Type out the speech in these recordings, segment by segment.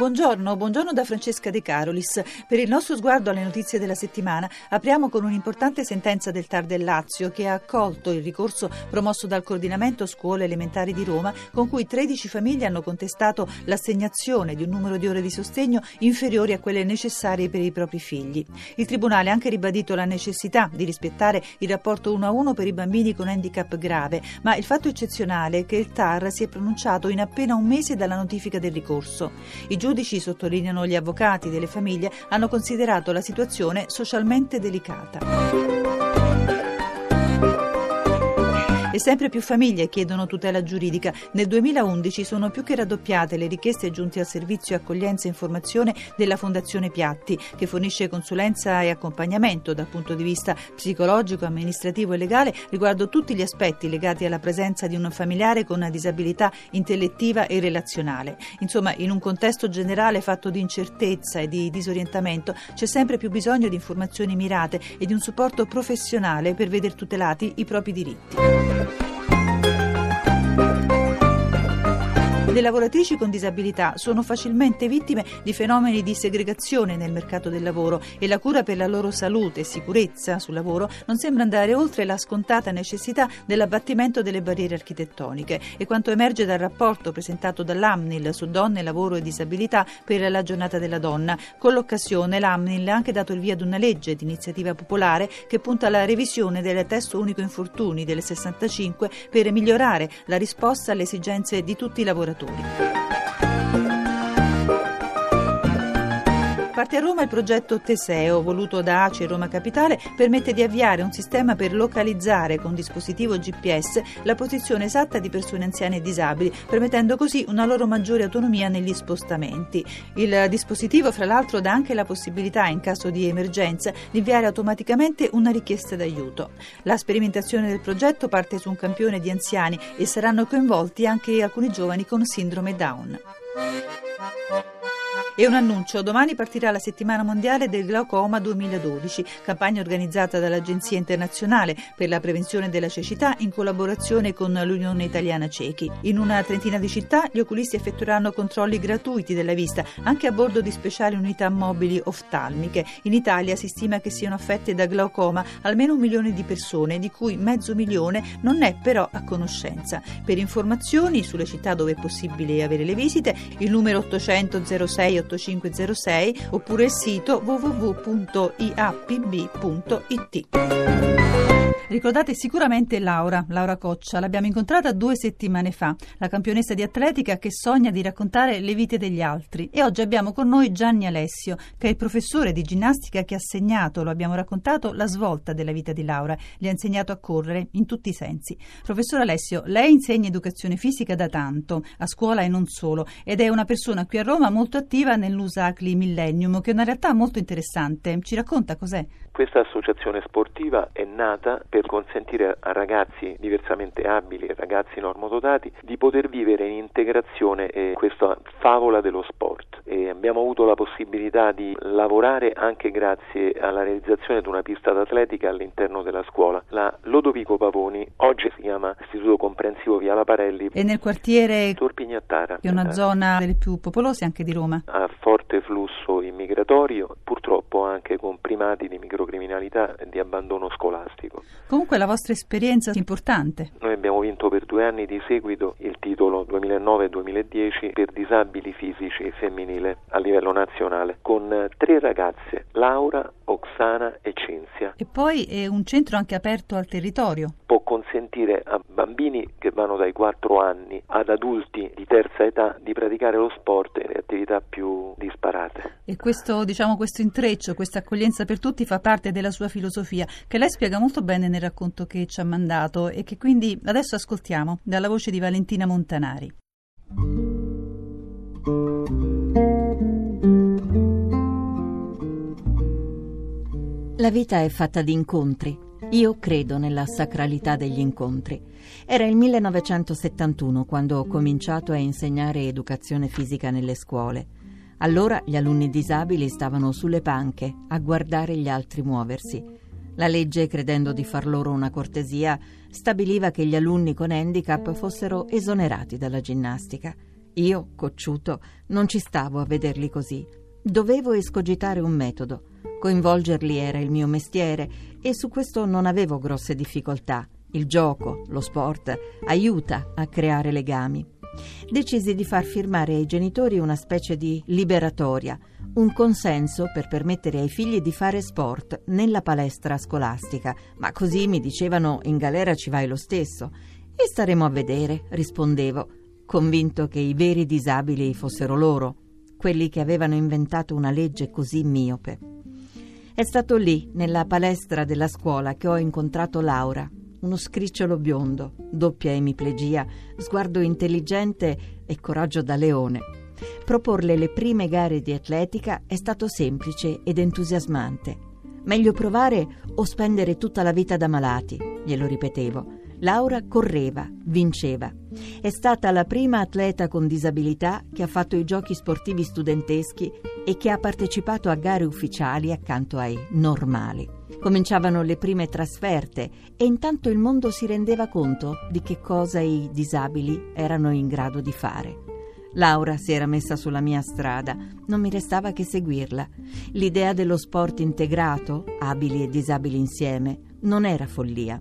Buongiorno, buongiorno da Francesca De Carolis. Per il nostro sguardo alle notizie della settimana apriamo con un'importante sentenza del TAR del Lazio che ha accolto il ricorso promosso dal coordinamento scuole elementari di Roma con cui 13 famiglie hanno contestato l'assegnazione di un numero di ore di sostegno inferiori a quelle necessarie per i propri figli. Il Tribunale ha anche ribadito la necessità di rispettare il rapporto 1 a 1 per i bambini con handicap grave, ma il fatto eccezionale è che il TAR si è pronunciato in appena un mese dalla notifica del ricorso. I giudici, sottolineano gli avvocati delle famiglie, hanno considerato la situazione socialmente delicata. Sempre più famiglie chiedono tutela giuridica. Nel 2011 sono più che raddoppiate le richieste giunte al servizio accoglienza e informazione della Fondazione Piatti, che fornisce consulenza e accompagnamento dal punto di vista psicologico, amministrativo e legale riguardo tutti gli aspetti legati alla presenza di un familiare con una disabilità intellettiva e relazionale. Insomma, in un contesto generale fatto di incertezza e di disorientamento c'è sempre più bisogno di informazioni mirate e di un supporto professionale per vedere tutelati i propri diritti. Le lavoratrici con disabilità sono facilmente vittime di fenomeni di segregazione nel mercato del lavoro e la cura per la loro salute e sicurezza sul lavoro non sembra andare oltre la scontata necessità dell'abbattimento delle barriere architettoniche e quanto emerge dal rapporto presentato dall'AMNIL su donne, lavoro e disabilità per la giornata della donna. Con l'occasione l'AMNIL ha anche dato il via ad una legge di iniziativa popolare che punta alla revisione del testo unico infortuni del 65 per migliorare la risposta alle esigenze di tutti i lavoratori lavoratori. Parte a Roma il progetto Teseo, voluto da ACI Roma Capitale, permette di avviare un sistema per localizzare con dispositivo GPS la posizione esatta di persone anziane e disabili, permettendo così una loro maggiore autonomia negli spostamenti. Il dispositivo, fra l'altro, dà anche la possibilità, in caso di emergenza, di inviare automaticamente una richiesta d'aiuto. La sperimentazione del progetto parte su un campione di anziani e saranno coinvolti anche alcuni giovani con sindrome Down. E un annuncio, domani partirà la settimana mondiale del glaucoma 2012, campagna organizzata dall'Agenzia internazionale per la prevenzione della cecità in collaborazione con l'Unione Italiana Cechi. In una trentina di città gli oculisti effettueranno controlli gratuiti della vista, anche a bordo di speciali unità mobili oftalmiche. In Italia si stima che siano affette da glaucoma almeno un milione di persone, di cui mezzo milione non è però a conoscenza. Per informazioni sulle città dove è possibile avere le visite, il numero 800 06 8506 oppure il sito www.iapb.it. Ricordate sicuramente Laura, Laura Coccia, l'abbiamo incontrata due settimane fa, la campionessa di atletica che sogna di raccontare le vite degli altri. E oggi abbiamo con noi Gianni Alessio, che è il professore di ginnastica che ha segnato, lo abbiamo raccontato, la svolta della vita di Laura. Gli ha insegnato a correre in tutti i sensi. Professor Alessio, lei insegna educazione fisica da tanto, a scuola e non solo, ed è una persona qui a Roma molto attiva nell'USACLI Millennium, che è una realtà molto interessante. Ci racconta cos'è? Questa associazione sportiva è nata per consentire a ragazzi diversamente abili e ragazzi normodotati di poter vivere in integrazione eh, questa favola dello sport. E abbiamo avuto la possibilità di lavorare anche grazie alla realizzazione di una pista d'atletica all'interno della scuola. La Lodovico Pavoni oggi si chiama Istituto Comprensivo Via Laparelli. E nel quartiere Torpignattara. Che è una zona delle più popolose anche di Roma. A forte flusso immigratorio, purtroppo anche con primati di microcriminalità criminalità e di abbandono scolastico. Comunque la vostra esperienza è importante. Noi abbiamo vinto per due anni di seguito il titolo 2009-2010 per disabili fisici femminile a livello nazionale con tre ragazze, Laura, Oksana e Cinzia. E poi è un centro anche aperto al territorio. Consentire a bambini che vanno dai 4 anni ad adulti di terza età di praticare lo sport e le attività più disparate. E questo, diciamo, questo intreccio, questa accoglienza per tutti fa parte della sua filosofia, che lei spiega molto bene nel racconto che ci ha mandato e che quindi adesso ascoltiamo dalla voce di Valentina Montanari. La vita è fatta di incontri. Io credo nella sacralità degli incontri. Era il 1971 quando ho cominciato a insegnare educazione fisica nelle scuole. Allora gli alunni disabili stavano sulle panche a guardare gli altri muoversi. La legge, credendo di far loro una cortesia, stabiliva che gli alunni con handicap fossero esonerati dalla ginnastica. Io, cocciuto, non ci stavo a vederli così. Dovevo escogitare un metodo. Coinvolgerli era il mio mestiere e su questo non avevo grosse difficoltà. Il gioco, lo sport, aiuta a creare legami. Decisi di far firmare ai genitori una specie di liberatoria, un consenso per permettere ai figli di fare sport nella palestra scolastica, ma così mi dicevano in galera ci vai lo stesso. E staremo a vedere, rispondevo, convinto che i veri disabili fossero loro, quelli che avevano inventato una legge così miope. È stato lì, nella palestra della scuola, che ho incontrato Laura, uno scricciolo biondo, doppia emiplegia, sguardo intelligente e coraggio da leone. Proporle le prime gare di atletica è stato semplice ed entusiasmante. Meglio provare o spendere tutta la vita da malati, glielo ripetevo. Laura correva, vinceva. È stata la prima atleta con disabilità che ha fatto i giochi sportivi studenteschi e che ha partecipato a gare ufficiali accanto ai normali. Cominciavano le prime trasferte e intanto il mondo si rendeva conto di che cosa i disabili erano in grado di fare. Laura si era messa sulla mia strada, non mi restava che seguirla. L'idea dello sport integrato, abili e disabili insieme, non era follia.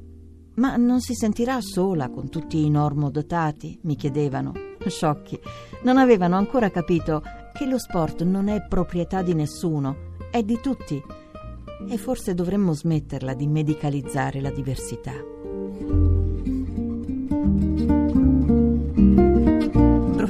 Ma non si sentirà sola con tutti i normodotati? mi chiedevano. Sciocchi, non avevano ancora capito che lo sport non è proprietà di nessuno, è di tutti. E forse dovremmo smetterla di medicalizzare la diversità.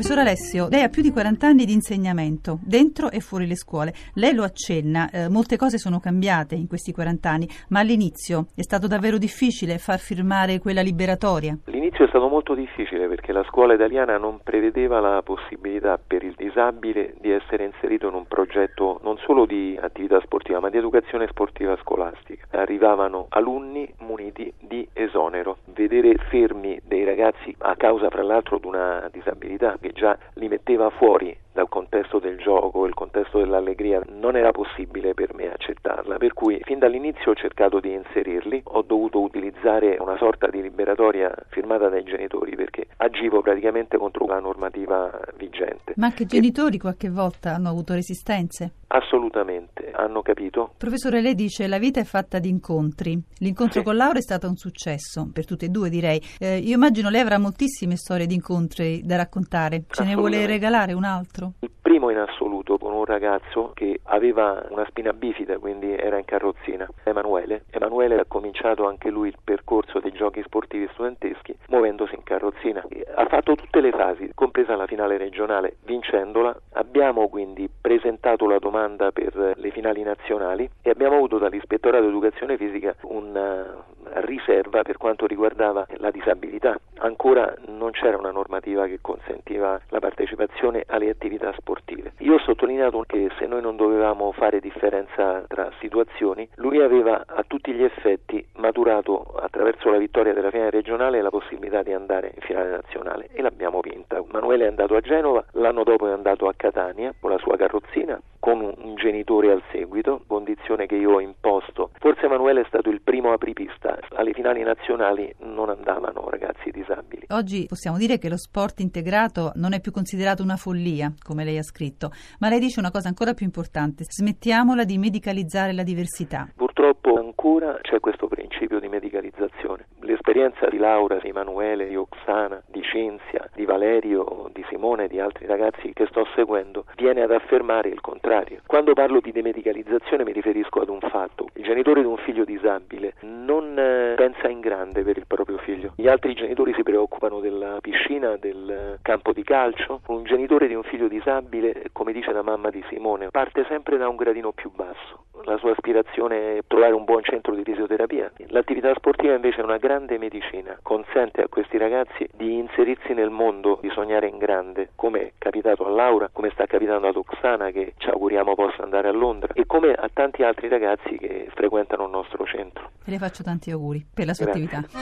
Professor Alessio, lei ha più di 40 anni di insegnamento, dentro e fuori le scuole. Lei lo accenna, eh, molte cose sono cambiate in questi 40 anni, ma all'inizio è stato davvero difficile far firmare quella liberatoria? L'inizio è stato molto difficile perché la scuola italiana non prevedeva la possibilità per il disabile di essere inserito in un progetto non solo di attività sportiva, ma di educazione sportiva scolastica. Arrivavano alunni muniti di esonero. Vedere fermi dei ragazzi a causa, fra l'altro, di una disabilità che già li metteva fuori dal contesto del gioco, il contesto dell'allegria, non era possibile per me accettarla, per cui fin dall'inizio ho cercato di inserirli, ho dovuto utilizzare una sorta di liberatoria firmata dai genitori perché agivo praticamente contro la normativa vigente. Ma anche i genitori qualche volta hanno avuto resistenze? Assolutamente, hanno capito. Professore, lei dice la vita è fatta di incontri. L'incontro sì. con Laura è stato un successo, per tutte e due direi. Eh, io immagino lei avrà moltissime storie di incontri da raccontare. Ce ne vuole regalare un altro? Primo in assoluto con un ragazzo che aveva una spina bifida, quindi era in carrozzina, Emanuele. Emanuele ha cominciato anche lui il percorso dei giochi sportivi studenteschi muovendosi in carrozzina. Ha fatto tutte le fasi, compresa la finale regionale, vincendola. Abbiamo quindi presentato la domanda per le finali nazionali e abbiamo avuto dall'Ispettorato Educazione Fisica una riserva per quanto riguardava la disabilità. Ancora non c'era una normativa che consentiva la partecipazione alle attività sportive. Io ho sottolineato che se noi non dovevamo fare differenza tra situazioni, lui aveva a tutti gli effetti maturato attraverso la vittoria della finale regionale la possibilità di andare in finale nazionale e l'abbiamo vinta. Manuele è andato a Genova, l'anno dopo è andato a Catania con la sua carrozzina con un genitore al seguito, condizione che io ho imposto. Forse Emanuele è stato il primo apripista, alle finali nazionali non andavano ragazzi disabili. Oggi possiamo dire che lo sport integrato non è più considerato una follia, come lei ha scritto, ma lei dice una cosa ancora più importante, smettiamola di medicalizzare la diversità. Purtroppo ancora c'è questo principio di medicalizzazione. L'esperienza di Laura, di Emanuele, di Oksana, di Cinzia, di Valerio, di Simone e di altri ragazzi che sto seguendo viene ad affermare il contrario. Quando parlo di demedicalizzazione mi riferisco ad un fatto. Il genitore di un figlio disabile non eh, pensa in grande per il proprio figlio. Gli altri genitori si preoccupano della piscina, del campo di calcio. Un genitore di un figlio disabile, come dice la mamma di Simone, parte sempre da un gradino più basso. La sua aspirazione è trovare un buon centro di fisioterapia. L'attività sportiva invece è una grande medicina, consente a questi ragazzi di inserirsi nel mondo, di sognare in grande, come è capitato a Laura, come sta capitando ad Oksana che ci auguriamo possa andare a Londra e come a tanti altri ragazzi che frequentano il nostro centro. E le faccio tanti auguri per la sua Grazie. attività.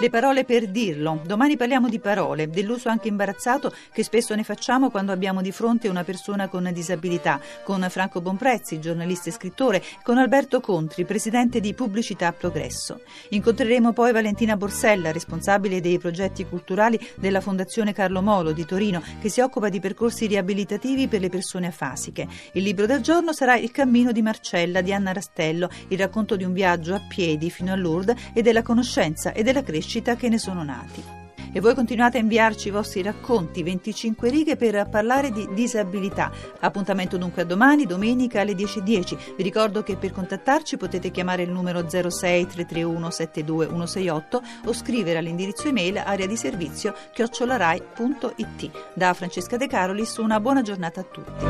Le parole per dirlo. Domani parliamo di parole, dell'uso anche imbarazzato che spesso ne facciamo quando abbiamo di fronte una persona con disabilità, con Franco Bonprezzi, giornalista e scrittore, con Alberto Contri, presidente di Pubblicità Progresso. Incontreremo poi Valentina Borsella, responsabile dei progetti culturali della Fondazione Carlo Molo di Torino, che si occupa di percorsi riabilitativi per le persone afasiche. Il libro del giorno sarà Il cammino di Marcella di Anna Rastello, il racconto di un viaggio a piedi fino a Lourdes e della conoscenza e della crescita crescita che ne sono nati. E voi continuate a inviarci i vostri racconti, 25 righe per parlare di disabilità. Appuntamento dunque a domani, domenica alle 10.10. Vi ricordo che per contattarci potete chiamare il numero 06 331 72168 o scrivere all'indirizzo email area di servizio chiocciolarai.it. Da Francesca De Carolis una buona giornata a tutti.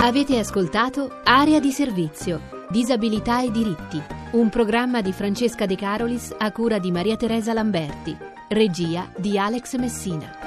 Avete ascoltato Area di servizio Disabilità e diritti, un programma di Francesca De Carolis a cura di Maria Teresa Lamberti, regia di Alex Messina.